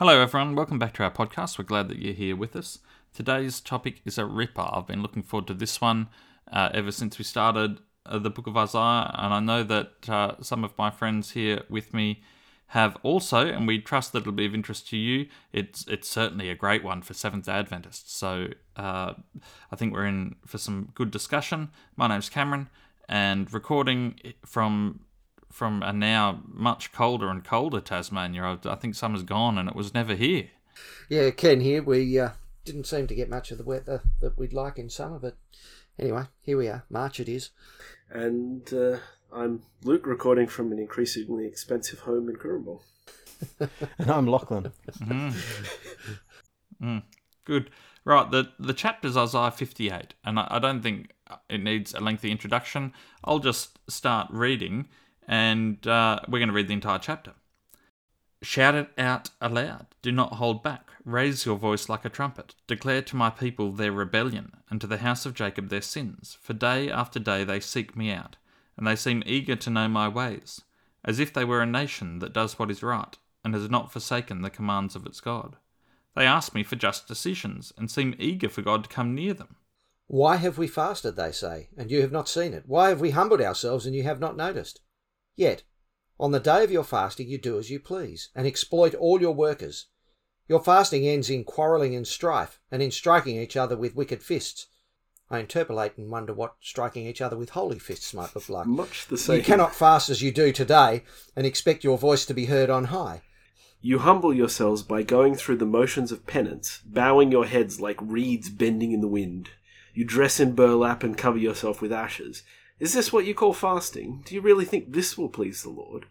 Hello, everyone. Welcome back to our podcast. We're glad that you're here with us. Today's topic is a ripper. I've been looking forward to this one uh, ever since we started uh, the book of Isaiah, and I know that uh, some of my friends here with me have also, and we trust that it'll be of interest to you. It's it's certainly a great one for Seventh Adventists. So uh, I think we're in for some good discussion. My name's Cameron, and recording from from a now much colder and colder Tasmania. I, I think summer's gone and it was never here. Yeah, Ken here. We uh, didn't seem to get much of the weather that we'd like in summer, but anyway, here we are. March it is. And uh, I'm Luke, recording from an increasingly expensive home in Currumbin. and I'm Lachlan. Mm. Mm. Good. Right, the, the chapter's Isaiah 58, and I, I don't think it needs a lengthy introduction. I'll just start reading and uh, we're going to read the entire chapter. Shout it out aloud. Do not hold back. Raise your voice like a trumpet. Declare to my people their rebellion, and to the house of Jacob their sins. For day after day they seek me out, and they seem eager to know my ways, as if they were a nation that does what is right, and has not forsaken the commands of its God. They ask me for just decisions, and seem eager for God to come near them. Why have we fasted, they say, and you have not seen it? Why have we humbled ourselves, and you have not noticed? Yet, on the day of your fasting, you do as you please, and exploit all your workers. Your fasting ends in quarrelling and strife, and in striking each other with wicked fists. I interpolate and wonder what striking each other with holy fists might look like. Much the same. You cannot fast as you do today and expect your voice to be heard on high. You humble yourselves by going through the motions of penance, bowing your heads like reeds bending in the wind. You dress in burlap and cover yourself with ashes. Is this what you call fasting? Do you really think this will please the Lord?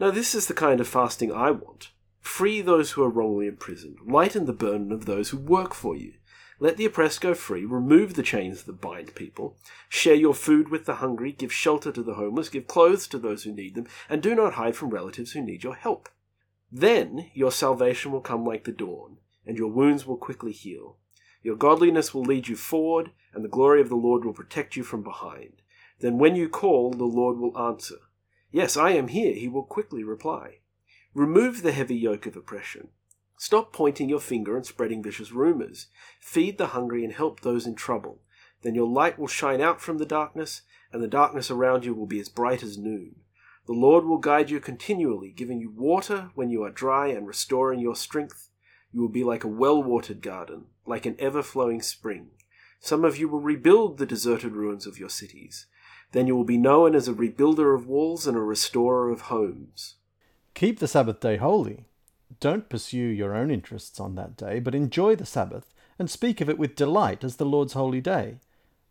No, this is the kind of fasting I want. Free those who are wrongly imprisoned. Lighten the burden of those who work for you. Let the oppressed go free. Remove the chains that bind people. Share your food with the hungry. Give shelter to the homeless. Give clothes to those who need them. And do not hide from relatives who need your help. Then your salvation will come like the dawn, and your wounds will quickly heal. Your godliness will lead you forward, and the glory of the Lord will protect you from behind. Then when you call, the Lord will answer. Yes, I am here, he will quickly reply. Remove the heavy yoke of oppression. Stop pointing your finger and spreading vicious rumors. Feed the hungry and help those in trouble. Then your light will shine out from the darkness, and the darkness around you will be as bright as noon. The Lord will guide you continually, giving you water when you are dry and restoring your strength. You will be like a well watered garden, like an ever flowing spring. Some of you will rebuild the deserted ruins of your cities. Then you will be known as a rebuilder of walls and a restorer of homes. Keep the Sabbath day holy. Don't pursue your own interests on that day, but enjoy the Sabbath and speak of it with delight as the Lord's holy day.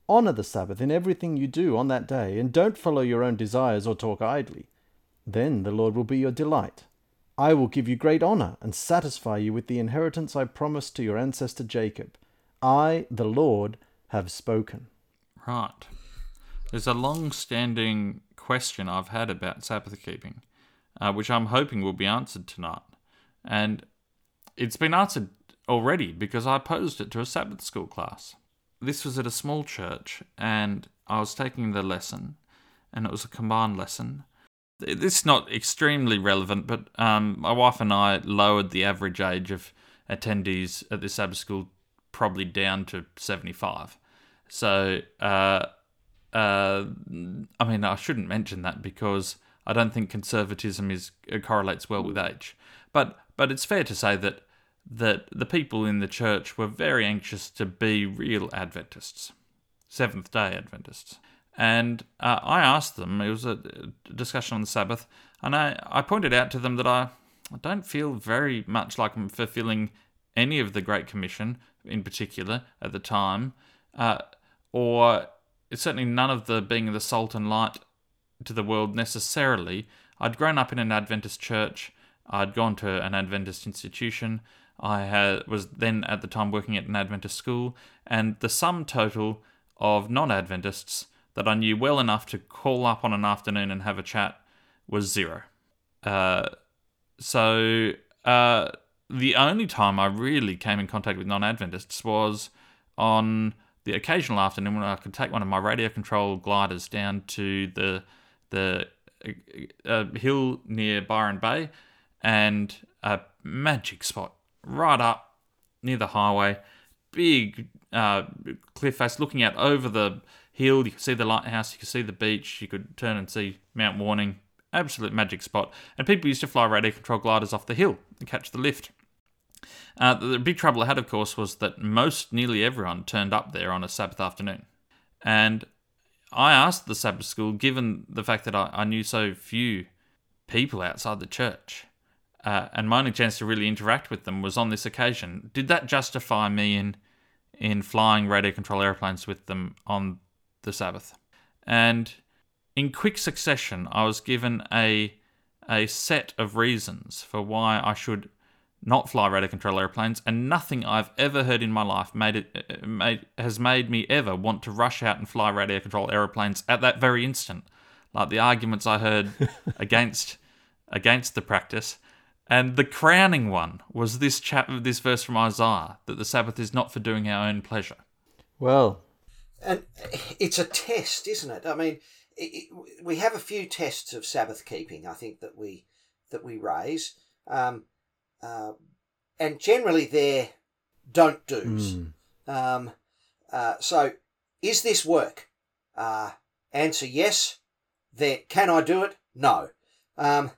Honor the Sabbath in everything you do on that day, and don't follow your own desires or talk idly. Then the Lord will be your delight. I will give you great honor and satisfy you with the inheritance I promised to your ancestor Jacob. I, the Lord, have spoken. Right. There's a long standing question I've had about Sabbath keeping, uh, which I'm hoping will be answered tonight. And it's been answered already because I posed it to a Sabbath school class. This was at a small church, and I was taking the lesson, and it was a combined lesson. This is not extremely relevant, but um, my wife and I lowered the average age of attendees at this Sabbath school probably down to 75. So uh, uh, I mean, I shouldn't mention that because I don't think conservatism is uh, correlates well with age. But but it's fair to say that that the people in the church were very anxious to be real Adventists, Seventh Day Adventists. And uh, I asked them. It was a discussion on the Sabbath, and I, I pointed out to them that I, I don't feel very much like I'm fulfilling any of the Great Commission in particular at the time, uh, or it's certainly none of the being the salt and light to the world necessarily. I'd grown up in an Adventist church. I'd gone to an Adventist institution. I had, was then at the time working at an Adventist school, and the sum total of non Adventists that I knew well enough to call up on an afternoon and have a chat was zero. Uh, so uh, the only time I really came in contact with non Adventists was on the occasional afternoon when I could take one of my radio control gliders down to the the uh, uh hill near Byron Bay and a magic spot right up near the highway. Big uh, cliff face looking out over the hill. You could see the lighthouse, you could see the beach, you could turn and see Mount Warning. Absolute magic spot. And people used to fly radio control gliders off the hill and catch the lift. Uh, the, big trouble I had, of course, was that most, nearly everyone, turned up there on a Sabbath afternoon. And I asked the Sabbath school, given the fact that I, I knew so few people outside the church, uh, and my only chance to really interact with them was on this occasion. Did that justify me in in flying radio control airplanes with them on the Sabbath? And in quick succession, I was given a a set of reasons for why I should not fly radar control airplanes, and nothing I've ever heard in my life made it uh, made, has made me ever want to rush out and fly radar control airplanes at that very instant. Like the arguments I heard against against the practice, and the crowning one was this chap this verse from Isaiah that the Sabbath is not for doing our own pleasure. Well, And it's a test, isn't it? I mean, it, it, we have a few tests of Sabbath keeping. I think that we that we raise, um, uh, and generally they're don't do's. mm, Um, uh, so, is this work? Uh, answer yes. Then can I do it? No. Um,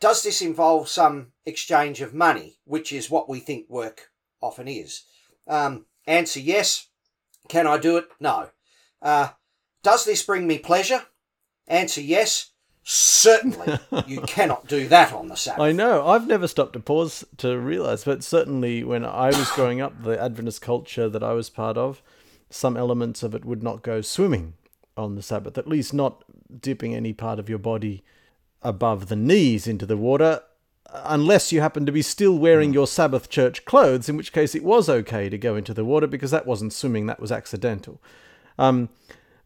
does this involve some exchange of money, which is what we think work often is? Um, answer yes. Can I do it? No. Uh, does this bring me pleasure? Answer yes. Certainly, you cannot do that on the Sabbath. I know. I've never stopped to pause to realize, but certainly when I was growing up, the Adventist culture that I was part of, some elements of it would not go swimming on the Sabbath, at least not dipping any part of your body above the knees into the water, unless you happen to be still wearing your Sabbath church clothes, in which case it was okay to go into the water because that wasn't swimming, that was accidental. Um,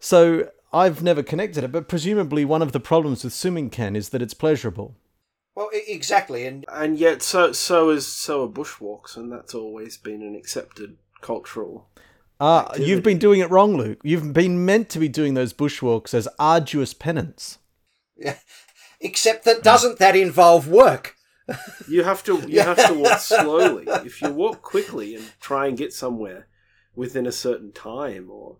so I've never connected it, but presumably one of the problems with swimming, Ken, is that it's pleasurable. Well, exactly, and And yet, so so is so are bushwalks, and that's always been an accepted cultural. Ah, activity. you've been doing it wrong, Luke. You've been meant to be doing those bushwalks as arduous penance. Yeah, except that doesn't that involve work? You have to you have to walk slowly. If you walk quickly and try and get somewhere within a certain time, or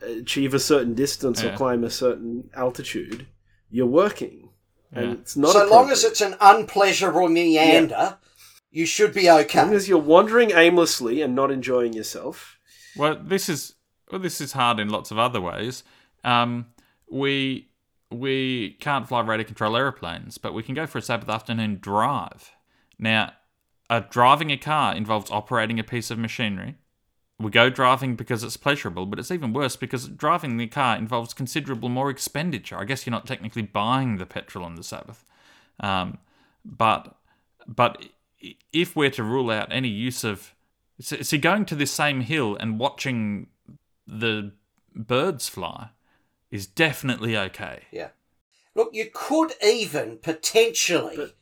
achieve a certain distance, or climb a certain altitude, you're working, and Yeah. it's not. so long as it's an unpleasurable meander, you should be okay. As long as you're wandering aimlessly and not enjoying yourself. Well, this is well, this is hard in lots of other ways. Um, we we can't fly radar control airplanes, but we can go for a Sabbath afternoon drive. Now, uh, driving a car involves operating a piece of machinery. We go driving because it's pleasurable, but it's even worse because driving the car involves considerable more expenditure. I guess you're not technically buying the petrol on the Sabbath, um, but but if we're to rule out any use of see, see going to this same hill and watching the birds fly is definitely okay. Yeah. Look, you could even potentially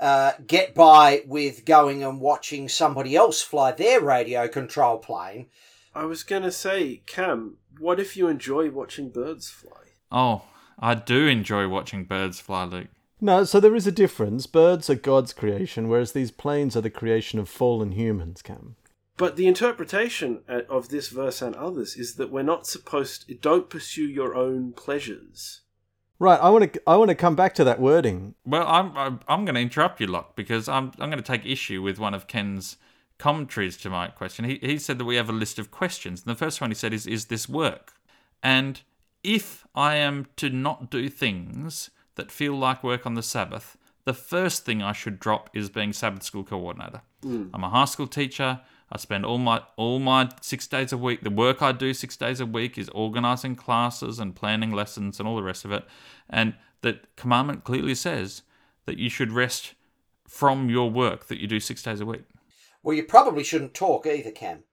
uh, get by with going and watching somebody else fly their radio control plane. I was gonna say, Cam, what if you enjoy watching birds fly? Oh, I do enjoy watching birds fly, Luke. No, so there is a difference. Birds are God's creation, whereas these planes are the creation of fallen humans, Cam. But the interpretation uh, of this verse and others is that we're not supposed to, don't pursue your own pleasures. Right, I want to I want to come back to that wording. Well, I'm I'm, I'm going to interrupt you, Locke, because I'm I'm going to take issue with one of Ken's commentaries to my question. He he said that we have a list of questions, and the first one he said is is this work? And if I am to not do things that feel like work on the Sabbath, the first thing I should drop is being Sabbath school coordinator. Hmm. I'm a high school teacher. I spend all my all my six days a week. The work I do six days a week is organising classes and planning lessons and all the rest of it. And that commandment clearly says that you should rest from your work that you do six days a week. Well, you probably shouldn't talk either, Cam,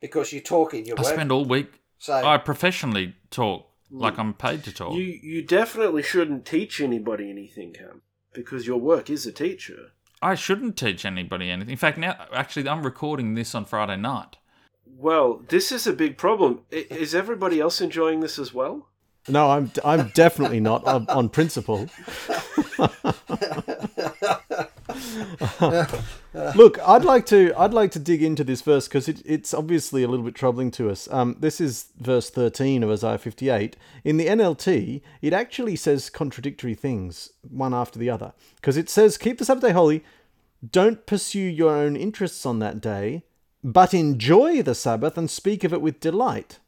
because you talk in your I work. spend all week. so I professionally talk like I'm paid to talk. You you definitely shouldn't teach anybody anything, Cam, because your work is a teacher. I shouldn't teach anybody anything. In fact, now actually I'm recording this on Friday night. Well, this is a big problem. I- Is everybody else enjoying this as well? No, I'm I'm definitely not on, on principle. Look, I'd like to I'd like to dig into this verse because it, it's obviously a little bit troubling to us. Um, this is verse thirteen of Isaiah fifty eight. In the NLT, it actually says contradictory things one after the other because it says, "Keep the Sabbath day holy. Don't pursue your own interests on that day, but enjoy the Sabbath and speak of it with delight."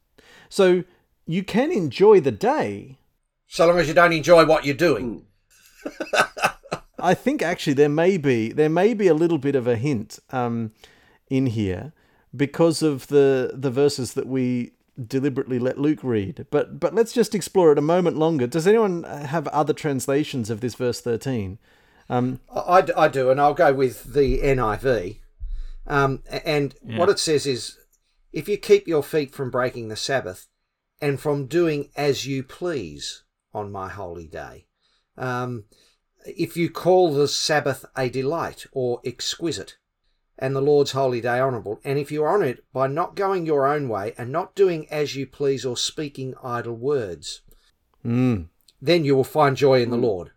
So you can enjoy the day. So long as you don't enjoy what you're doing. I think actually there may be there may be a little bit of a hint um, in here because of the the verses that we deliberately let Luke read. But but let's just explore it a moment longer. Does anyone have other translations of this verse thirteen? Um, I, I do, and I'll go with the NIV. Um, and Yeah. what it says is if you keep your feet from breaking the Sabbath and from doing as you please on my holy day, um, if you call the Sabbath a delight or exquisite, and the Lord's holy day honourable, and if you honour it by not going your own way and not doing as you please or speaking idle words, mm, then you will find joy in the Lord.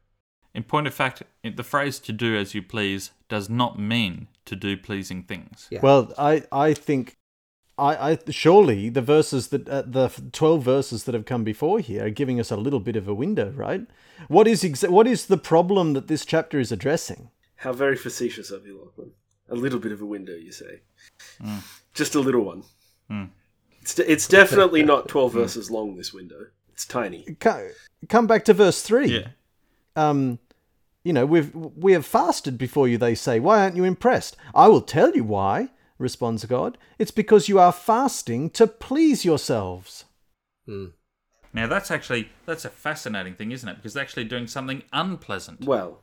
In point of fact, the phrase to do as you please does not mean to do pleasing things. Yeah. Well, I I think. I, I surely the verses that uh, the twelve verses that have come before here are giving us a little bit of a window, right? What is exa- what is the problem that this chapter is addressing? How very facetious of you, Lachlan. A little bit of a window, you say. Just a little one. Mm. It's, de- it's definitely not 12 verses long, this window. It's tiny. Co- Come back to verse three. Yeah. um, you know, we've we have fasted before you. They say, why aren't you impressed? I will tell you why. Responds God. It's because you are fasting to please yourselves. Hmm. Now that's actually that's a fascinating thing, isn't it? Because they're actually doing something unpleasant Well,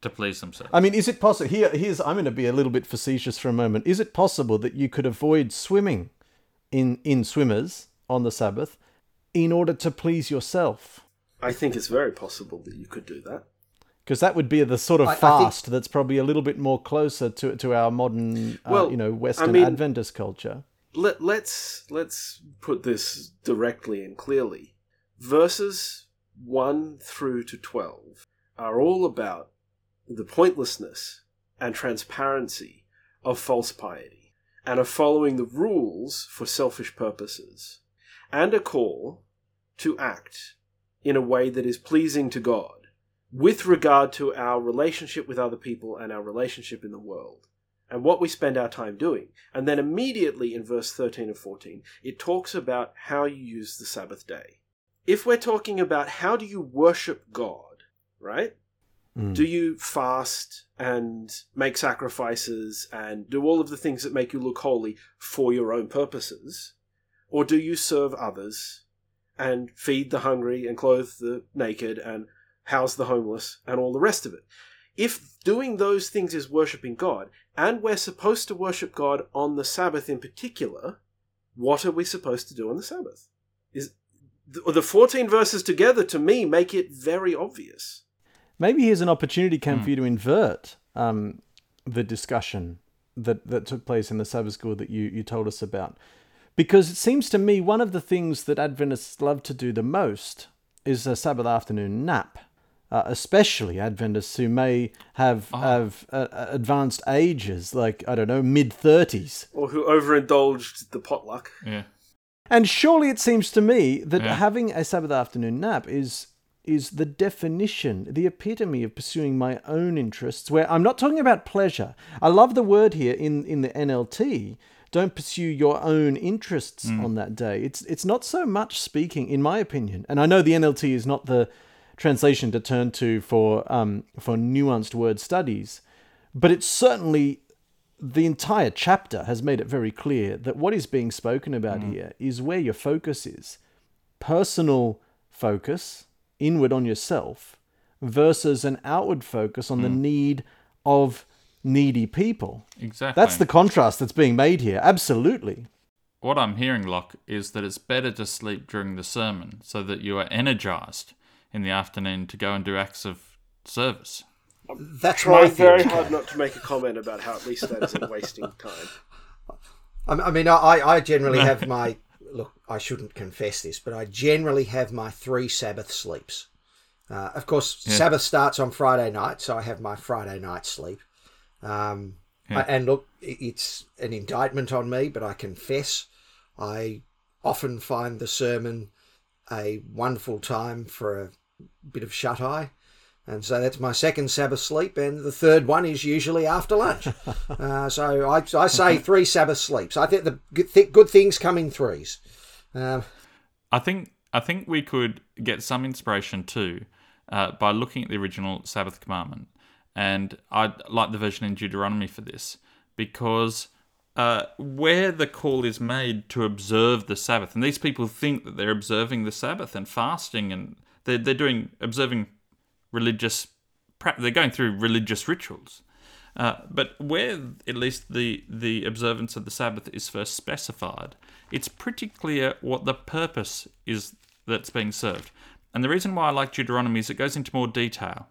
to please themselves. I mean, is it possible? Here, here's. I'm going to be a little bit facetious for a moment. Is it possible that you could avoid swimming in in swimmers on the Sabbath in order to please yourself? I think it's very possible that you could do that. Because that would be the sort of I- I think- fast that's probably a little bit more closer to to our modern, uh, Well, you know, I Western mean- Adventist culture. Let, let's let's put this directly and clearly. Verses 1 through to 12 are all about the pointlessness and transparency of false piety and of following the rules for selfish purposes and a call to act in a way that is pleasing to God with regard to our relationship with other people and our relationship in the world and what we spend our time doing. And then immediately in verse 13 and 14, it talks about how you use the Sabbath day. If we're talking about how do you worship God, right? Mm. Do you fast and make sacrifices and do all of the things that make you look holy for your own purposes? Or do you serve others and feed the hungry and clothe the naked and house the homeless and all the rest of it? If doing those things is worshipping God, and we're supposed to worship God on the Sabbath in particular, what are we supposed to do on the Sabbath? Is the the 14 verses together to me make it very obvious. Maybe here's an opportunity, Cam, for you to invert um, the discussion that, that took place in the Sabbath school that you, you told us about. Because it seems to me one of the things that Adventists love to do the most is a Sabbath afternoon nap. Uh, especially Adventists who may have have uh, uh, advanced ages, like I don't know, mid thirties, Or who overindulged the potluck. yeah. and surely it seems to me that Yeah. having a Sabbath afternoon nap is is the definition, the epitome of pursuing my own interests. Where I'm not talking about pleasure. I love the word here in in the NLT. Don't pursue your own interests on that day. It's it's not so much speaking, in my opinion. And I know the NLT is not the translation to turn to for um, for nuanced word studies, but it's certainly the entire chapter has made it very clear that what is being spoken about here is where your focus is personal focus, inward on yourself, versus an outward focus on the need of needy people. Exactly. That's the contrast that's being made here. Absolutely. what I'm hearing, Locke, is that it's better to sleep during the sermon so that you are energized in the afternoon to go and do acts of service. That's my Trying very hard not to make a comment about how at least that isn't wasting time. I I mean, I, I generally have my look. I shouldn't confess this, but I generally have my three Sabbath sleeps. Uh, of course, Sabbath starts on Friday night, so I have my Friday night sleep. Um, Yeah. I- and look, it's an indictment on me, but I confess I often find the sermon a wonderful time for a bit of shut eye. And so that's my second Sabbath sleep, and the third one is usually after lunch. uh, so I, I say three Sabbath sleeps. I think the good, th- good things come in threes. Um, I think I think we could get some inspiration too uh, by looking at the original Sabbath commandment, and I like the version in Deuteronomy for this because uh, where the call is made to observe the Sabbath, and these people think that they're observing the Sabbath and fasting, and they're they're doing observing religious, pra- they're going through religious rituals. Uh, but where at least the, the observance of the Sabbath is first specified, it's pretty clear what the purpose is that's being served. And the reason why I like Deuteronomy is it goes into more detail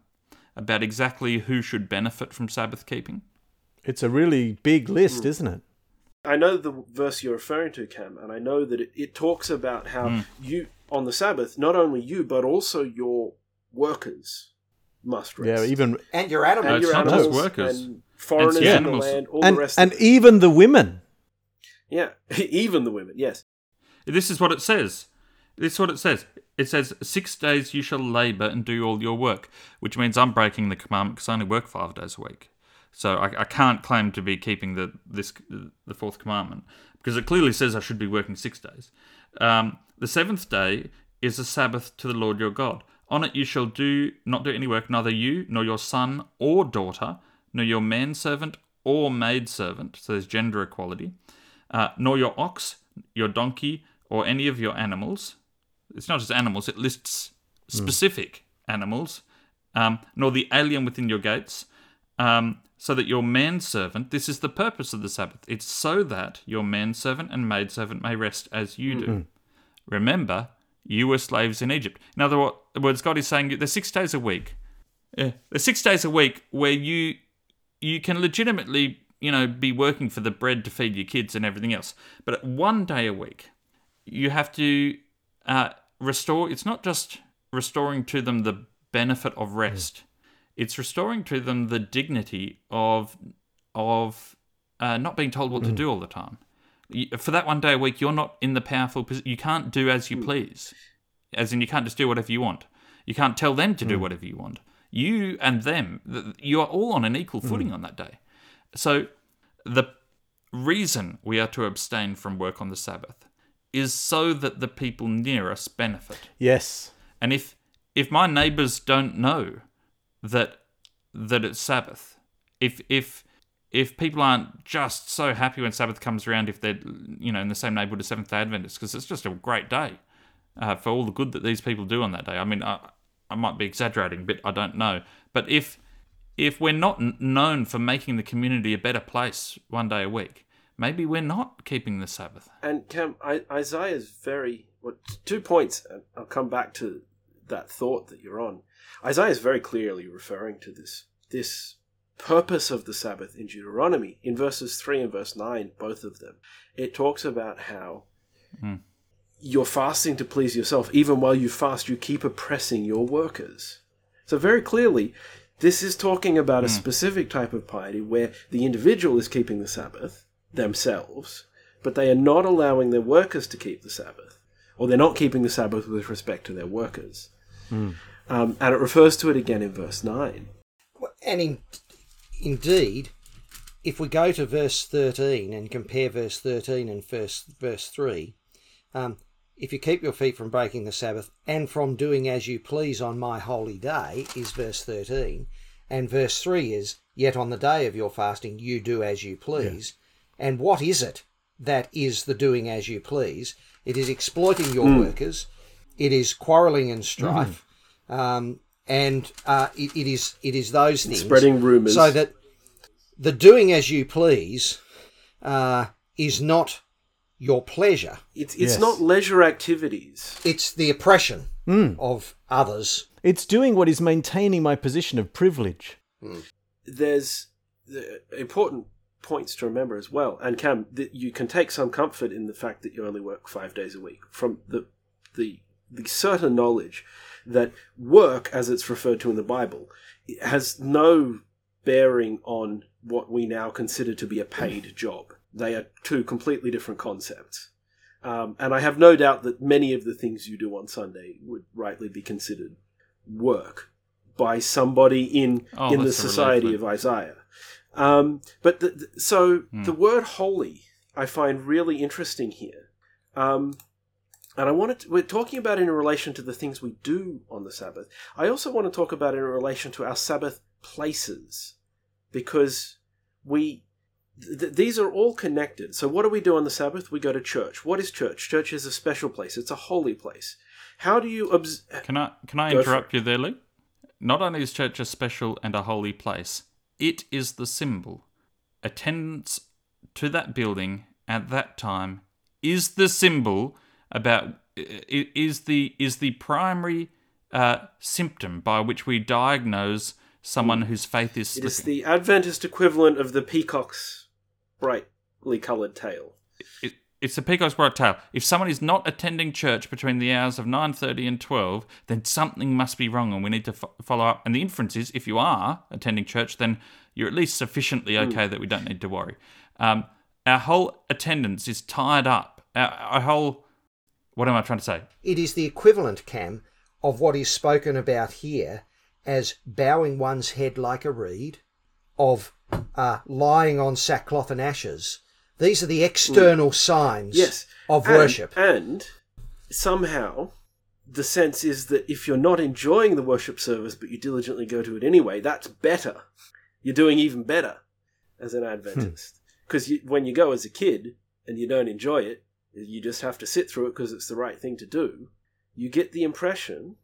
about exactly who should benefit from Sabbath keeping. It's a really big list, isn't it? I know the verse you're referring to, Cam, and I know that it, it talks about how hmm. you, on the Sabbath, not only you, but also your workers must rest. Yeah, even and your animals. No, and it's your not just animals workers. and foreigners It's in the animals. land, all and the rest and of even the women. Yeah, even the women, yes. This is what it says. This is what it says. It says, Six days you shall labour and do all your work, which means I'm breaking the commandment because I only work five days a week. So I, I can't claim to be keeping the this the fourth commandment because it clearly says I should be working six days. Um, the seventh day is a Sabbath to the Lord your God. On it you shall do not do any work, neither you nor your son or daughter, nor your manservant or maidservant. So there's gender equality uh, nor your ox, your donkey, or any of your animals. It's not just animals, it lists specific animals, um, nor the alien within your gates, um, so that your manservant, this is the purpose of the Sabbath, it's so that your manservant and maidservant may rest as you do. Remember, you were slaves in Egypt. In other words, God is saying there's six days a week. Yeah, there's six days a week where you you can legitimately, you know, be working for the bread to feed your kids and everything else. But one day a week, you have to uh, restore. It's not just restoring to them the benefit of rest; it's restoring to them the dignity of of uh, not being told what to mm. do all the time. For that one day a week, you're not in the powerful position. You can't do as you mm. please, as in you can't just do whatever you want. You can't tell them to do mm. whatever you want. You and them, you are all on an equal footing on that day. So the reason we are to abstain from work on the Sabbath is so that the people near us benefit. Yes. And if if my neighbors don't know that that it's Sabbath, if if if people aren't just so happy when Sabbath comes around, if they're you know in the same neighborhood as Seventh Day Adventists, because it's just a great day uh, for all the good that these people do on that day. I mean, I, I might be exaggerating, but I don't know. But if if we're not known for making the community a better place one day a week, maybe we're not keeping the Sabbath. And Cam, I, Isaiah is very. Well, two points. I'll come back to that thought that you're on. Isaiah is very clearly referring to this this purpose of the Sabbath in Deuteronomy in verses three and verse nine, both of them. It talks about how hmm. you're fasting to please yourself. Even while you fast, you keep oppressing your workers. So very clearly, this is talking about a hmm. specific type of piety where the individual is keeping the Sabbath themselves, but they are not allowing their workers to keep the Sabbath, or they're not keeping the Sabbath with respect to their workers. Hmm. Um, and it refers to it again in verse 9. And in, indeed, if we go to verse 13 and compare verse 13 and verse, verse 3, um, if you keep your feet from breaking the Sabbath and from doing as you please on my holy day, is verse 13. And verse 3 is, Yet on the day of your fasting you do as you please. And what is it that is the doing as you please? It is exploiting your workers, it is quarrelling and strife, um, and uh, it, it is it is those things Spreading rumours. so that the doing as you please uh, is not your pleasure. It's, it's Yes. not leisure activities. It's the oppression of others. It's doing what is maintaining my position of privilege. There's the important points to remember as well. And Cam, that you can take some comfort in the fact that you only work five days a week from the the the certain knowledge that work, as it's referred to in the Bible, has no bearing on what we now consider to be a paid job. They are two completely different concepts. Um, and I have no doubt that many of the things you do on Sunday would rightly be considered work by somebody in Oh, in the that's a relief, society of Isaiah. Um, but the, the- so Hmm. the word holy I find really interesting here. Um, and I wanted to, we're talking about in relation to the things we do on the Sabbath. I also want to talk about in relation to our Sabbath places because we th- these are all connected. So what do we do on the Sabbath? We go to church. What is church? Church is a special place. It's a holy place. How do you obs- Can I can I interrupt you there, Luke? Not only is church a special and a holy place, it is the symbol. Attendance to that building at that time is the symbol about is the is the primary uh, symptom by which we diagnose someone whose faith is slipping. it is the Adventist equivalent of the peacock's brightly coloured tail. it, it's the peacock's bright tail. If someone is not attending church between the hours of nine thirty and twelve, then something must be wrong, and we need to fo- follow up. And the inference is, if you are attending church, then you're at least sufficiently okay that we don't need to worry. Um, our whole attendance is tied up. Our, our whole what am I trying to say? It is the equivalent, Cam, of what is spoken about here as bowing one's head like a reed, of uh, lying on sackcloth and ashes. These are the external signs Yes. of And- worship. And somehow the sense is that if you're not enjoying the worship service but you diligently go to it anyway, that's better. You're doing even better as an Adventist. Because you, when you go as a kid and you don't enjoy it, you just have to sit through it because it's the right thing to do. You get the impression.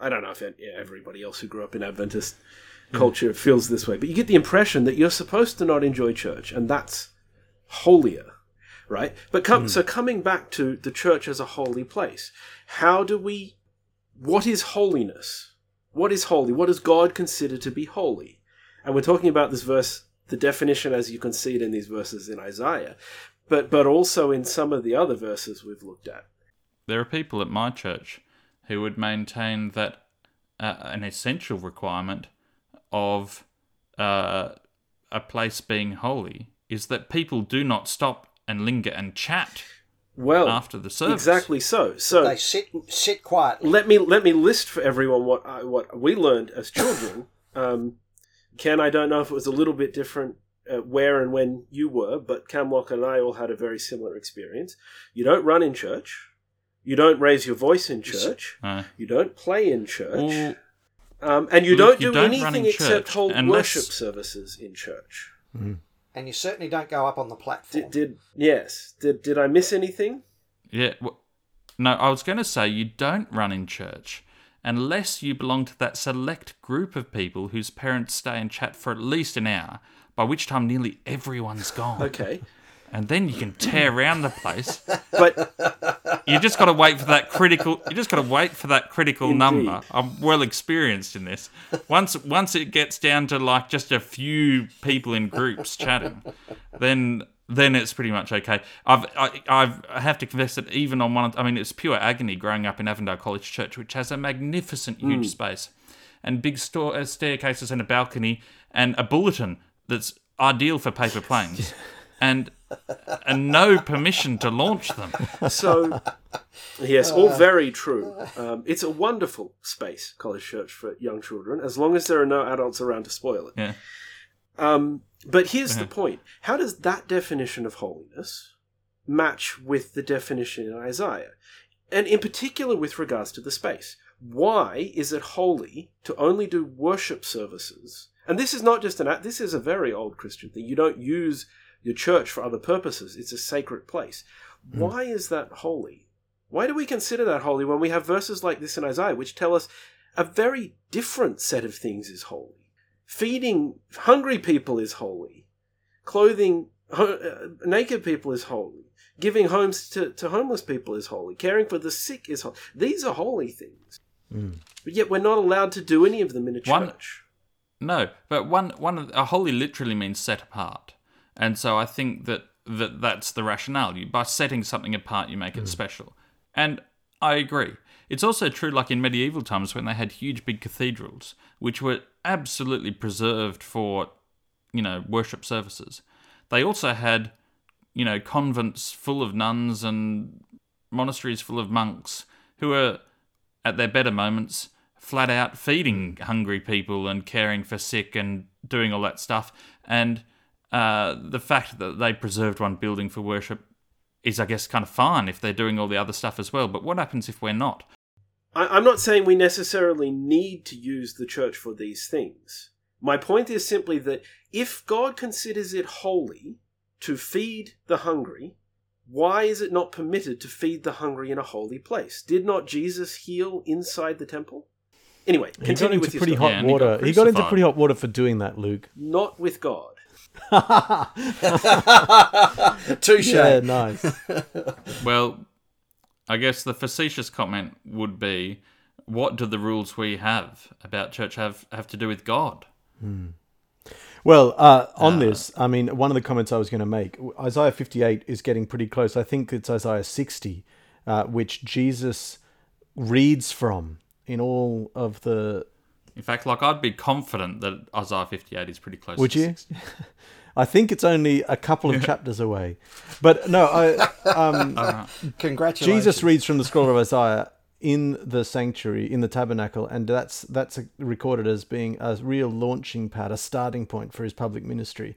I don't know if everybody else who grew up in Adventist hmm. culture feels this way, but you get the impression that you're supposed to not enjoy church, and that's holier right? But come, hmm. so coming back to the church as a holy place, how do we? What is holiness? What is holy? What does God consider to be holy? And we're talking about this verse, the definition as you can see it in these verses in Isaiah, but but also in some of the other verses we've looked at. There are people at my church who would maintain that uh, an essential requirement of uh, a place being holy is that people do not stop and linger and chat Well, after the service. exactly so. So They sit sit quietly. let me let me list for everyone what I, what we learned as children. Um, Ken, I don't know if it was a little bit different uh, where and when you were, but Camlock and I all had a very similar experience. You don't run in church. You don't raise your voice in church. Uh, You don't play in church. Well, Um, and you don't you do don't anything except hold unless- worship services in church. And you certainly don't go up on the platform. Did, did yes? Did did I miss anything? yeah. w no, I was going to say you don't run in church unless you belong to that select group of people whose parents stay and chat for at least an hour, by which time nearly everyone's gone. Okay, And then you can tear around the place. but You just got to wait for that critical. You just got to wait for that critical Indeed. number. I'm well experienced in this. Once once it gets down to like just a few people in groups chatting, then then it's pretty much okay. I've I, I've I have to confess that even on one, of, I mean, it's pure agony growing up in Avondale College Church, which has a magnificent huge space, and big store, uh, staircases and a balcony and a bulletin that's ideal for paper planes, and and no permission to launch them. So, yes, all very true. Um, it's a wonderful space, college church for young children, as long as there are no adults around to spoil it. Yeah. Um, but here's the point: How does that definition of holiness match with the definition in Isaiah, and in particular with regards to the space? Why is it holy to only do worship services? And this is not just an this is a very old Christian thing. You don't use your church for other purposes. It's a sacred place. Hmm. Why is that holy? Why do we consider that holy when we have verses like this in Isaiah which tell us a very different set of things is holy? Feeding hungry people is holy. Clothing ho- uh, naked people is holy. Giving homes to, to homeless people is holy. Caring for the sick is holy. These are holy things. But yet we're not allowed to do any of them in a One- church. No, but one one of, a holy literally means set apart, and so I think that, that that's the rationale. You by setting something apart, you make it special, and I agree. It's also true, like in medieval times when they had huge big cathedrals, which were absolutely preserved for you know, worship services. They also had, you know, convents full of nuns and monasteries full of monks who were, at their better moments, flat out feeding hungry people and caring for sick and doing all that stuff. And uh, the fact that they preserved one building for worship is, I guess, kind of fine if they're doing all the other stuff as well. But what happens if we're not? I, I'm not saying we necessarily need to use the church for these things. My point is simply that if God considers it holy to feed the hungry, why is it not permitted to feed the hungry in a holy place? Did not Jesus heal inside the temple? Anyway, He got into with pretty story. hot Yeah, and he got water. He got into pretty hot water for doing that, Luke. Not with God. Touche. Yeah, nice. Well, I guess the facetious comment would be, what do the rules we have about church have, have to do with God? Well, uh, on this, I mean, one of the comments I was going to make, Isaiah 58 is getting pretty close. I think it's Isaiah 60, uh, which Jesus reads from in all of the. In fact, like I'd be confident that Isaiah 58 is pretty close. Would to you? 60. I think it's only a couple of chapters away, but no. I, um, Congratulations. Jesus reads from the scroll of Isaiah in the sanctuary, in the tabernacle, and that's that's recorded as being a real launching pad, a starting point for his public ministry.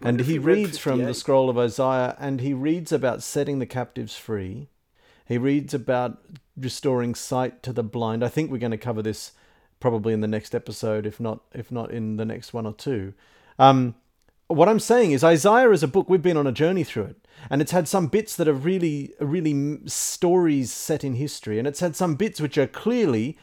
And he he reads from the scroll of Isaiah, and he reads about setting the captives free. He reads about restoring sight to the blind. I think we're going to cover this probably in the next episode, if not if not in the next one or two. Um, what I'm saying is Isaiah is a book we've been on a journey through it, and it's had some bits that are really, really stories set in history, and it's had some bits which are clearly,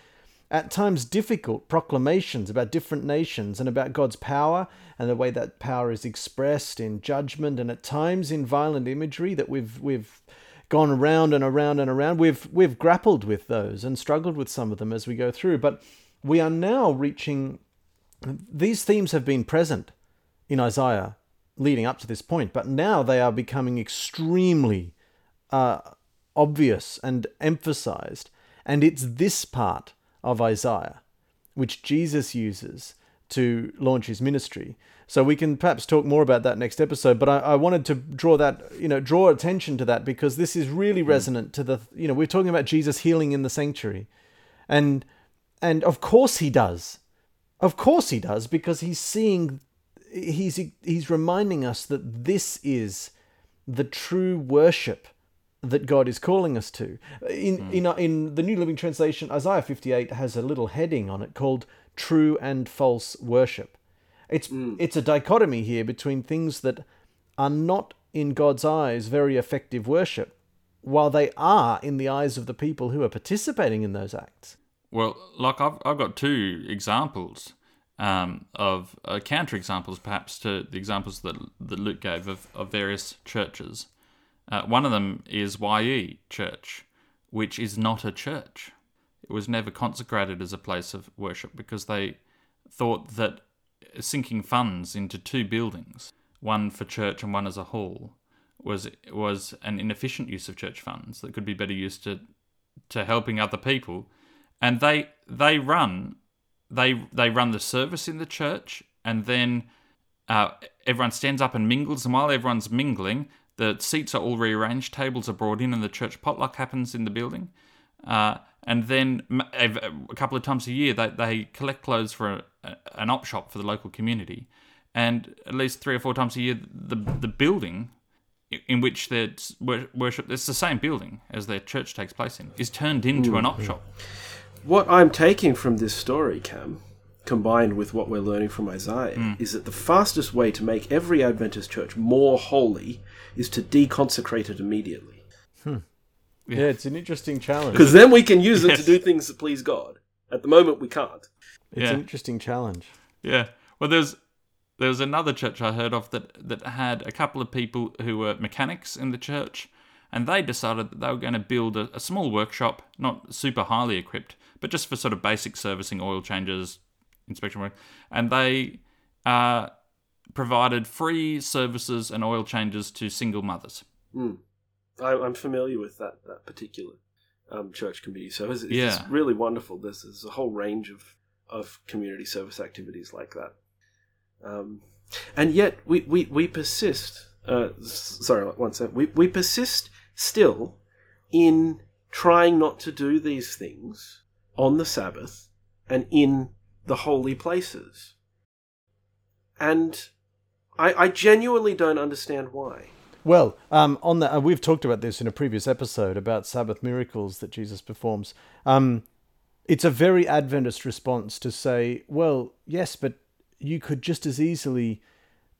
at times, difficult proclamations about different nations and about God's power and the way that power is expressed in judgment and at times in violent imagery that we've we've gone around and around and around. We've we've grappled with those and struggled with some of them as we go through, but we are now reaching. These themes have been present in Isaiah leading up to this point, but now they are becoming extremely uh, obvious and emphasized. And it's this part of Isaiah which Jesus uses to launch his ministry. So we can perhaps talk more about that next episode. But I, I wanted to draw that, you know, draw attention to that because this is really resonant to the, you know, we're talking about Jesus healing in the sanctuary, and and of course he does, of course he does because he's seeing, he's he's reminding us that this is the true worship that God is calling us to. In hmm. in in the New Living Translation, Isaiah 58 has a little heading on it called "True and False Worship." It's hmm. it's a dichotomy here between things that are not in God's eyes very effective worship, while they are in the eyes of the people who are participating in those acts. Well, like I've, I've got two examples um, of uh, counter examples, perhaps, to the examples that, that Luke gave of, of various churches. Uh, one of them is YE Church, which is not a church. It was never consecrated as a place of worship because they thought that sinking funds into two buildings, one for church and one as a hall, was was an inefficient use of church funds that could be better used to to helping other people and they they run they they run the service in the church and then uh, everyone stands up and mingles and while everyone's mingling the seats are all rearranged tables are brought in and the church potluck happens in the building. Uh, and then a couple of times a year they, they collect clothes for a, an op shop for the local community. And at least three or four times a year the the building in which their worship it's the same building as their church takes place in is turned into an op shop What I'm taking from this story, Cam, combined with what we're learning from Isaiah, is that the fastest way to make every Adventist church more holy is to deconsecrate it immediately. Hmm. Yeah, it's an interesting challenge. Because then we can use it to do things that please God. At the moment, we can't. It's Yeah. an interesting challenge. Yeah. Well, there's there's another church I heard of that that had a couple of people who were mechanics in the church, and they decided that they were going to build a, a small workshop, not super highly equipped, but just for sort of basic servicing, oil changes, inspection work, and they uh, provided free services and oil changes to single mothers. Hmm. I, I'm familiar with that, that particular um, church community. So it's, it's Yeah. really wonderful. There's, there's a whole range of, of community service activities like that. Um, And yet we, we, we persist. Uh, sorry, one second. We, we persist still in trying not to do these things on the Sabbath and in the holy places. And I, I genuinely don't understand why. Well, um, on that, uh, we've talked about this in a previous episode about Sabbath miracles that Jesus performs. Um, it's a very Adventist response to say, well, yes, but you could just as easily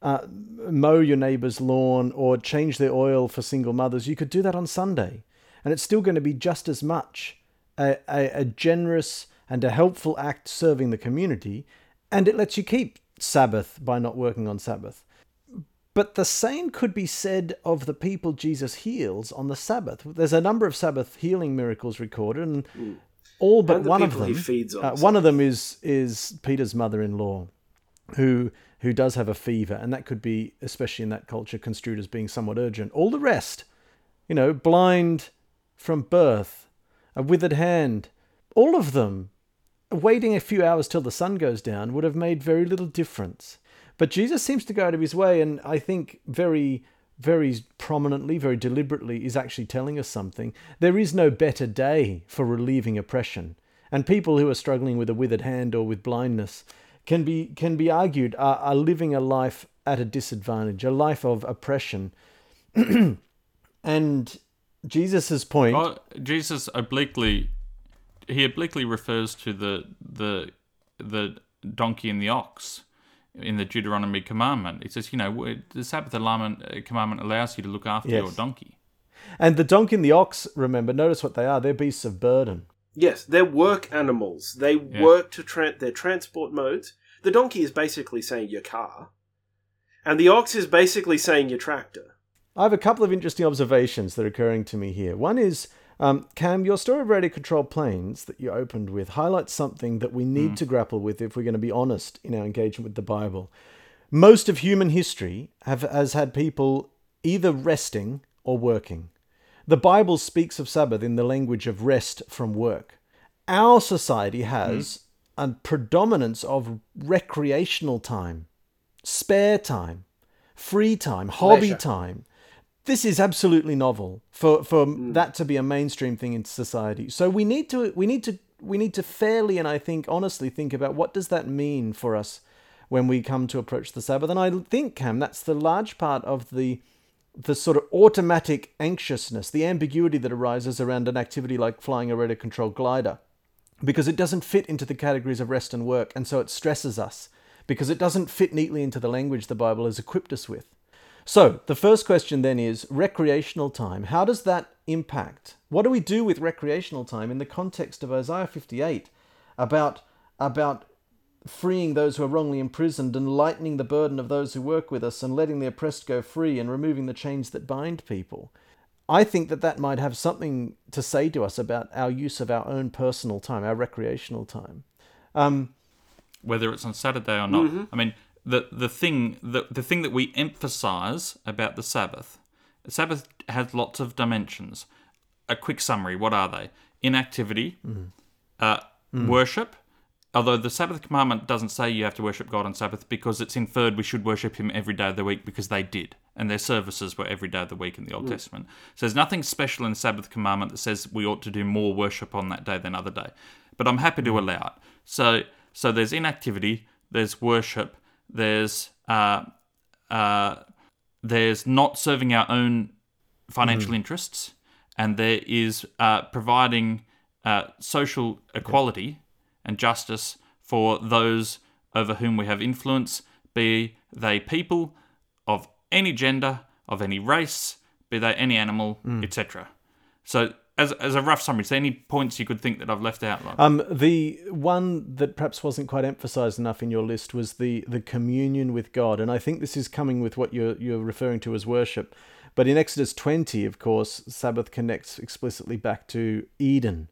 uh, mow your neighbor's lawn or change their oil for single mothers. You could do that on Sunday, and it's still going to be just as much a, a, a generous and a helpful act serving the community, and it lets you keep Sabbath by not working on Sabbath. But the same could be said of the people Jesus heals on the Sabbath. There's a number of Sabbath healing miracles recorded, and all but And one of them. feeds on uh, one of them is is Peter's mother-in-law, who who does have a fever, and that could be, especially in that culture, construed as being somewhat urgent. All the rest, you know, blind from birth, a withered hand, all of them, waiting a few hours till the sun goes down would have made very little difference. But Jesus seems to go out of his way, and I think very, very prominently, very deliberately, is actually telling us something. There is no better day for relieving oppression. And people who are struggling with a withered hand or with blindness can be can be argued are, are living a life at a disadvantage, a life of oppression. and Jesus's point Oh, Jesus obliquely he obliquely refers to the the the donkey and the ox in the Deuteronomy commandment. It says, you know, the Sabbath alignment uh, commandment allows you to look after Yes. your donkey. and the donkey and the ox, remember, notice what they are. They're beasts of burden. Yes, they're work animals. They work to tra- their transport modes. The donkey is basically saying your car, and the ox is basically saying your tractor. I have a couple of interesting observations that are occurring to me here. One is, um, Cam, your story of radio controlled planes that you opened with highlights something that we need to grapple with if we're going to be honest in our engagement with the Bible. Most of human history have, has had people either resting or working. The Bible speaks of Sabbath in the language of rest from work. Our society has a predominance of recreational time, spare time, free time, hobby time. This is absolutely novel for, for hmm. that to be a mainstream thing in society. So we need to we need to we need to fairly and I think honestly think about what does that mean for us when we come to approach the Sabbath. And I think, Cam, that's the large part of the the sort of automatic anxiousness, the ambiguity that arises around an activity like flying a radar controlled glider, because it doesn't fit into the categories of rest and work, and so it stresses us because it doesn't fit neatly into the language the Bible has equipped us with. So, the first question then is recreational time. How does that impact? What do we do with recreational time in the context of Isaiah 58 about, about freeing those who are wrongly imprisoned and lightening the burden of those who work with us and letting the oppressed go free and removing the chains that bind people? I think that that might have something to say to us about our use of our own personal time, our recreational time. Um, whether it's on Saturday or not. I mean, the the thing the the thing that we emphasize about the Sabbath, the Sabbath has lots of dimensions. A quick summary: what are they? Inactivity, uh, worship. Although the Sabbath commandment doesn't say you have to worship God on Sabbath because it's inferred we should worship Him every day of the week because they did, and their services were every day of the week in the Old Testament. So there's nothing special in the Sabbath commandment that says we ought to do more worship on that day than other day. But I'm happy to allow it. So so there's inactivity, there's worship, there's uh, uh, there's not serving our own financial interests, and there is uh, providing uh, social equality and justice for those over whom we have influence, be they people of any gender, of any race, be they any animal, etc. So, as, as a rough summary, is there any points you could think that I've left out? Like? Um, the one that perhaps wasn't quite emphasized enough in your list was the the communion with God, and I think this is coming with what you're you're referring to as worship. But in Exodus 20, of course, Sabbath connects explicitly back to Eden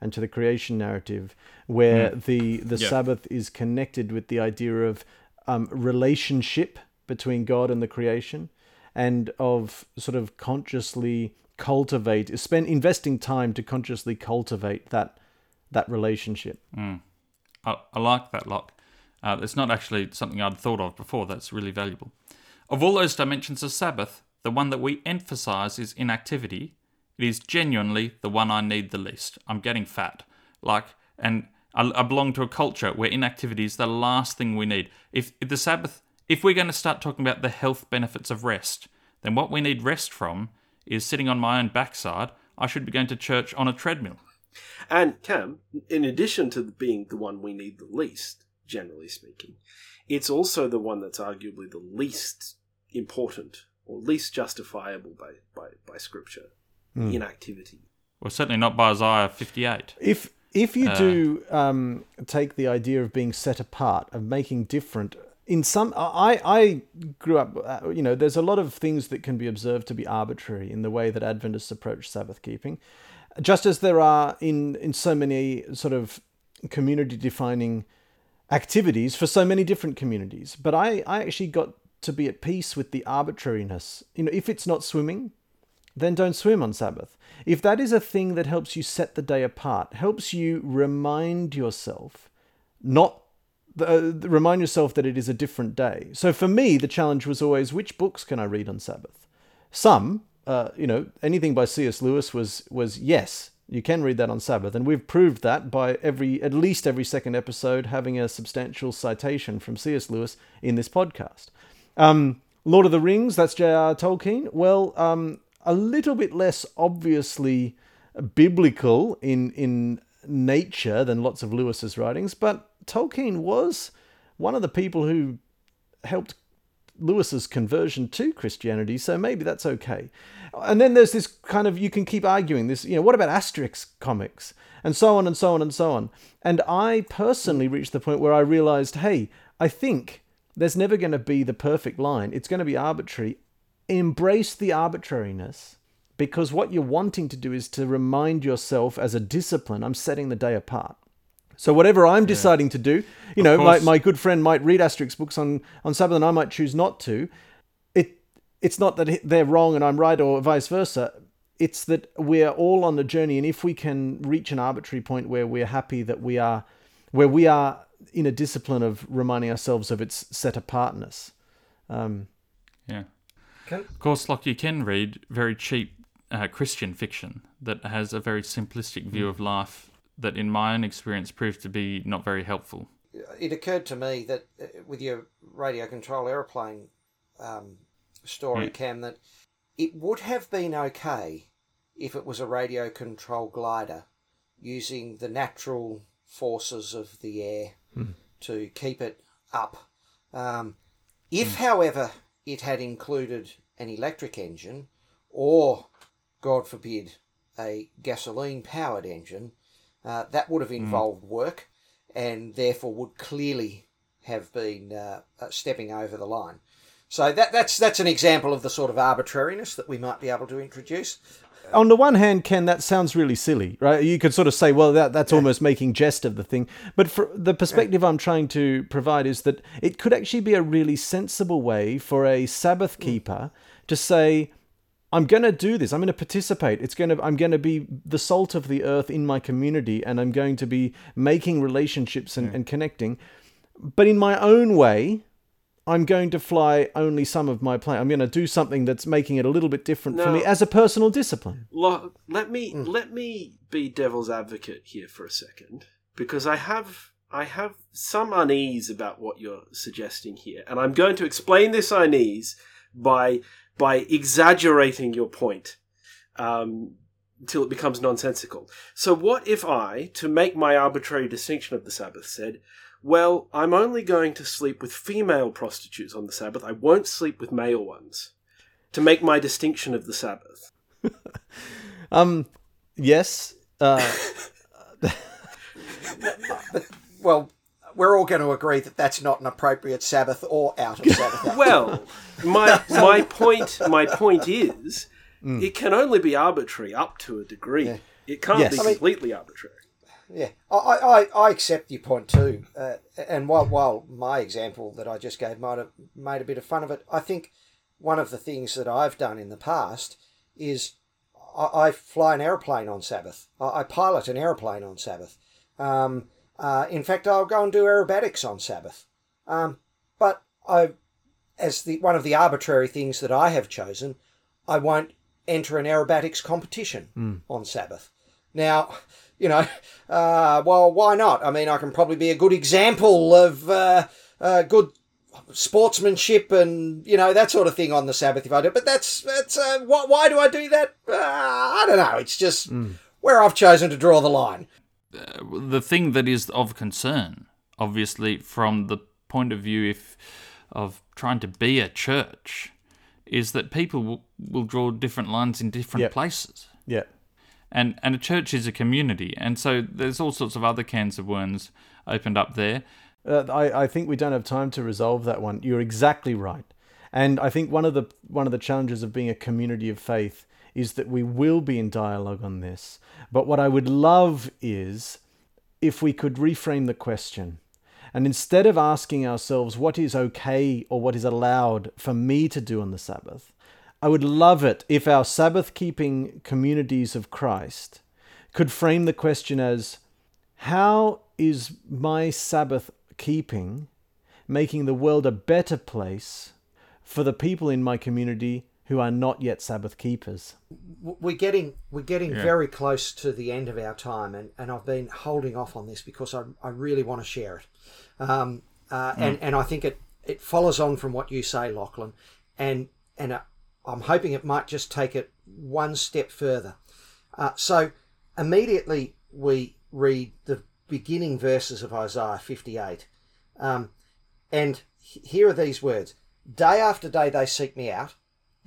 and to the creation narrative, where the the Yeah. Sabbath is connected with the idea of um, relationship between God and the creation, and of sort of consciously cultivate, spend investing time to consciously cultivate that that relationship. I, I like that, Lock. Uh, it's not actually something I'd thought of before. That's really valuable. Of all those dimensions of Sabbath, the one that we emphasize is inactivity. It is genuinely the one I need the least. I'm getting fat. Like, and I, I belong to a culture where inactivity is the last thing we need. If, if the Sabbath, if we're going to start talking about the health benefits of rest, then what we need rest from is sitting on my own backside. I should be going to church on a treadmill. And Cam, in addition to being the one we need the least, generally speaking, it's also the one that's arguably the least important or least justifiable by, by, by scripture. Inactivity. Well, certainly not by Isaiah 58. If if you Uh. do um, take the idea of being set apart, of making different, in some, I I grew up. Uh, you know, there's a lot of things that can be observed to be arbitrary in the way that Adventists approach Sabbath keeping, just as there are in in so many sort of community defining activities for so many different communities. But I I actually got to be at peace with the arbitrariness. You know, if it's not swimming, then don't swim on Sabbath. If that is a thing that helps you set the day apart, helps you remind yourself, not uh, remind yourself that it is a different day. So for me, the challenge was always which books can I read on Sabbath? Some, uh, you know, anything by C.S. Lewis was was yes, you can read that on Sabbath, and we've proved that by every at least every second episode having a substantial citation from C.S. Lewis in this podcast. Um, Lord of the Rings, that's J.R. Tolkien. Well, um, a little bit less obviously biblical in in nature than lots of Lewis's writings, but Tolkien was one of the people who helped Lewis's conversion to Christianity, so maybe that's okay. And then there's this kind of you can keep arguing this, you know, what about Asterix comics and so on and so on and so on. And I personally reached the point where I realized, hey, I think there's never going to be the perfect line. It's going to be arbitrary. Embrace the arbitrariness because what you're wanting to do is to remind yourself as a discipline, I'm setting the day apart. So whatever I'm deciding to do, you know, my, my good friend might read Asterix books on, on Sabbath and I might choose not to. It it's not that they're wrong and I'm right or vice versa. It's that we're all on the journey and if we can reach an arbitrary point where we're happy that we are where we are in a discipline of reminding ourselves of its set apartness. Um, Yeah. Can, Of course, like you can read very cheap uh, Christian fiction that has a very simplistic view of life that, in my own experience, proved to be not very helpful. it occurred to me that uh, with your radio control aeroplane um, story, Yeah. Cam, that it would have been okay if it was a radio control glider using the natural forces of the air to keep it up. Um, if, however, it had included an electric engine or, God forbid, a gasoline powered engine, uh, that would have involved work and therefore would clearly have been uh, uh, stepping over the line. So that, that's that's an example of the sort of arbitrariness that we might be able to introduce. on the one hand, Ken, that sounds really silly, right? You could sort of say, well, that that's almost making jest of the thing. But for the perspective I'm trying to provide is that it could actually be a really sensible way for a Sabbath keeper to say, I'm going to do this. I'm going to participate. It's going to I'm going to be the salt of the earth in my community and I'm going to be making relationships and, and connecting. But in my own way, I'm going to fly only some of my plane. I'm going to do something that's making it a little bit different for me as a personal discipline. Lo- let me hmm. let me be devil's advocate here for a second because I have I have some unease about what you're suggesting here, and I'm going to explain this unease by by exaggerating your point um, until it becomes nonsensical. So, what if I, to make my arbitrary distinction of the Sabbath, said, "Well, I'm only going to sleep with female prostitutes on the Sabbath. I won't sleep with male ones." To make my distinction of the Sabbath. Um, yes. Uh, Well, we're all going to agree that that's not an appropriate Sabbath or out of Sabbath. Well, my my point my point is, it can only be arbitrary up to a degree. It can't Yes. be I mean- completely arbitrary. Yeah, I, I, I accept your point too. Uh, and while, while my example that I just gave might have made a bit of fun of it, I think one of the things that I've done in the past is I, I fly an aeroplane on Sabbath. I, I pilot an aeroplane on Sabbath. Um, uh, in fact, I'll go and do aerobatics on Sabbath. Um, but I, as the one of the arbitrary things that I have chosen, I won't enter an aerobatics competition on Sabbath. Now, you know, uh, well, why not? I mean, I can probably be a good example of uh, uh, good sportsmanship and you know that sort of thing on the Sabbath if I do. But that's that's uh, why, why do I do that? Uh, I don't know. It's just where I've chosen to draw the line. The thing that is of concern, obviously, from the point of view if of trying to be a church, is that people will, will draw different lines in different Yep. places. Yeah. And and a church is a community, and so there's all sorts of other cans of worms opened up there. Uh, I, I think we don't have time to resolve that one. You're exactly right. And I think one of the one of the challenges of being a community of faith is that we will be in dialogue on this. But what I would love is if we could reframe the question. And instead of asking ourselves what is okay or what is allowed for me to do on the Sabbath, I would love it if our Sabbath keeping communities of Christ could frame the question as how is my Sabbath keeping making the world a better place for the people in my community who are not yet Sabbath keepers? We're getting we're getting Yeah. very close to the end of our time, and, and I've been holding off on this because I, I really want to share it, um, uh, and and I think it it follows on from what you say, Lachlan, and and uh, I'm hoping it might just take it one step further. Uh, so immediately we read the beginning verses of Isaiah 58, um, and here are these words: Day after day they seek me out.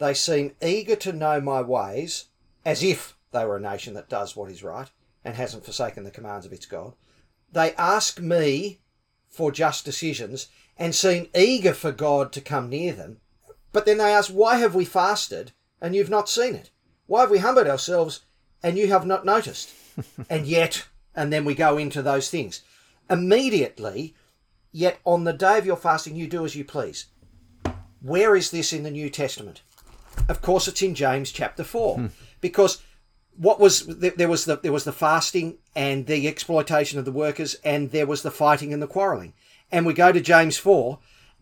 They seem eager to know my ways, as if they were a nation that does what is right and hasn't forsaken the commands of its God. They ask me for just decisions and seem eager for God to come near them. But then they ask, Why have we fasted and you've not seen it? Why have we humbled ourselves and you have not noticed? and yet, and then we go into those things. Immediately, yet on the day of your fasting, you do as you please. Where is this in the New Testament? Of course, it's in James chapter four, hmm. because what was there was the there was the fasting and the exploitation of the workers, and there was the fighting and the quarrelling. And we go to James four,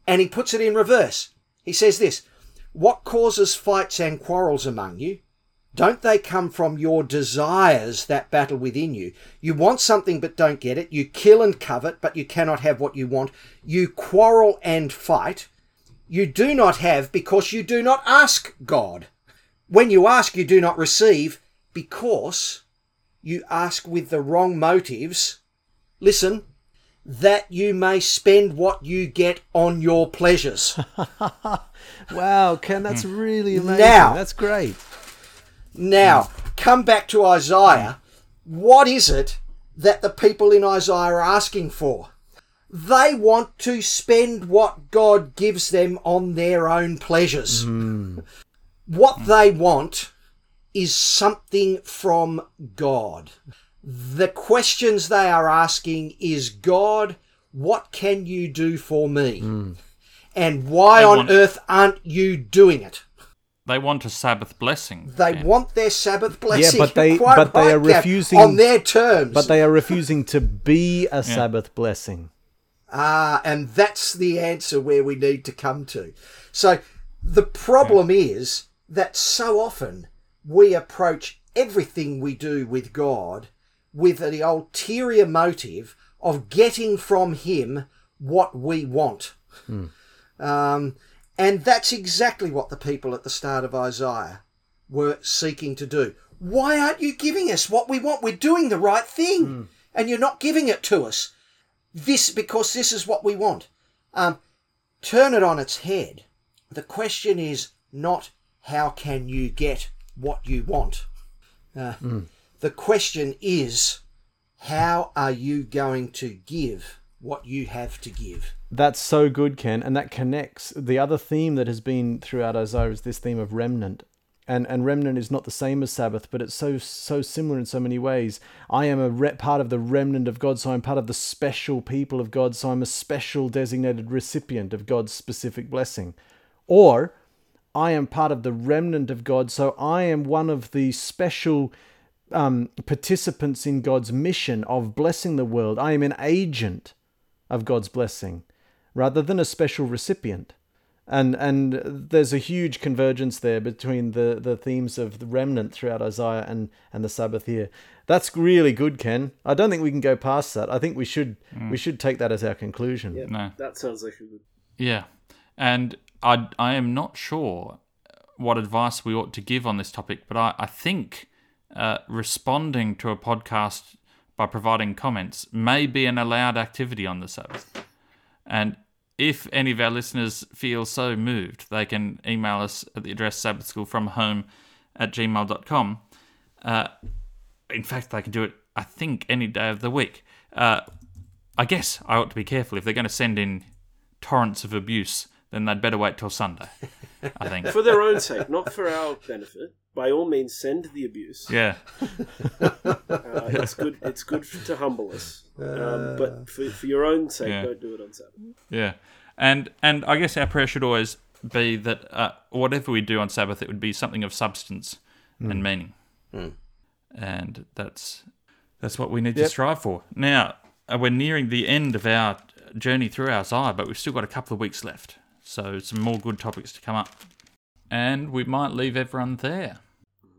and he puts it in reverse. He says this: "What causes fights and quarrels among you? Don't they come from your desires that battle within you? You want something but don't get it. You kill and covet, but you cannot have what you want. You quarrel and fight. You do not have because you do not ask God. When you ask, you do not receive because you ask with the wrong motives. Listen, that you may spend what you get on your pleasures. Wow, Ken, that's hmm. really amazing. Now- that's great. Now, come back to Isaiah. What is it that the people in Isaiah are asking for? They want to spend what God gives them on their own pleasures. Hmm. What they want is something from God. The questions they are asking is God, what can you do for me? Hmm. And why They on want- earth aren't you doing it? They want a Sabbath blessing. They Ken. want their Sabbath blessing. but they- but they are refusing- on their terms. But they are refusing to be a Sabbath blessing. Ah, and that's the answer where we need to come to. So the problem is that so often we approach everything we do with God with the ulterior motive of getting from Him what we want. Um, and that's exactly what the people at the start of Isaiah were seeking to do. Why aren't you giving us what we want? We're doing the right thing, and you're not giving it to us this because this is what we want. Um, turn it on its head. The question is not how can you get what you want. Uh, The question is how are you going to give what you have to give? That's so good, Ken, and that connects. The other theme that has been throughout Isaiah is this theme of remnant. And, and remnant is not the same as Sabbath, but it's so so similar in so many ways. I am a re- part of the remnant of God, so I'm part of the special people of God, so I'm a special designated recipient of God's specific blessing. Or I am part of the remnant of God, so I am one of the special um, participants in God's mission of blessing the world. I am an agent of God's blessing. rather than a special recipient. And and there's a huge convergence there between the, the themes of the remnant throughout Isaiah and, and the Sabbath here. That's really good, Ken. I don't think we can go past that. I think we should we should take that as our conclusion. Yeah, No. that sounds like a good. Yeah, and I I am not sure what advice we ought to give on this topic, but I I think uh, responding to a podcast by providing comments may be an allowed activity on the Sabbath, and if any of our listeners feel so moved, they can email us at the address sabbathschoolfromhome at gmail.com. Uh, in fact, they can do it, I think, any day of the week. Uh, I guess I ought to be careful. If they're going to send in torrents of abuse, then they'd better wait till Sunday, I think. For their own sake, not for our benefit. By all means, send the abuse. yeah. Uh, it's good. It's good to humble us. Um, but for, for your own sake, Yeah. don't do it on Sabbath. Yeah, and and I guess our prayer should always be that uh, whatever we do on Sabbath, it would be something of substance and meaning, and that's that's what we need to strive for. Now uh, we're nearing the end of our journey through our Isaiah, but we've still got a couple of weeks left, so some more good topics to come up, and we might leave everyone there.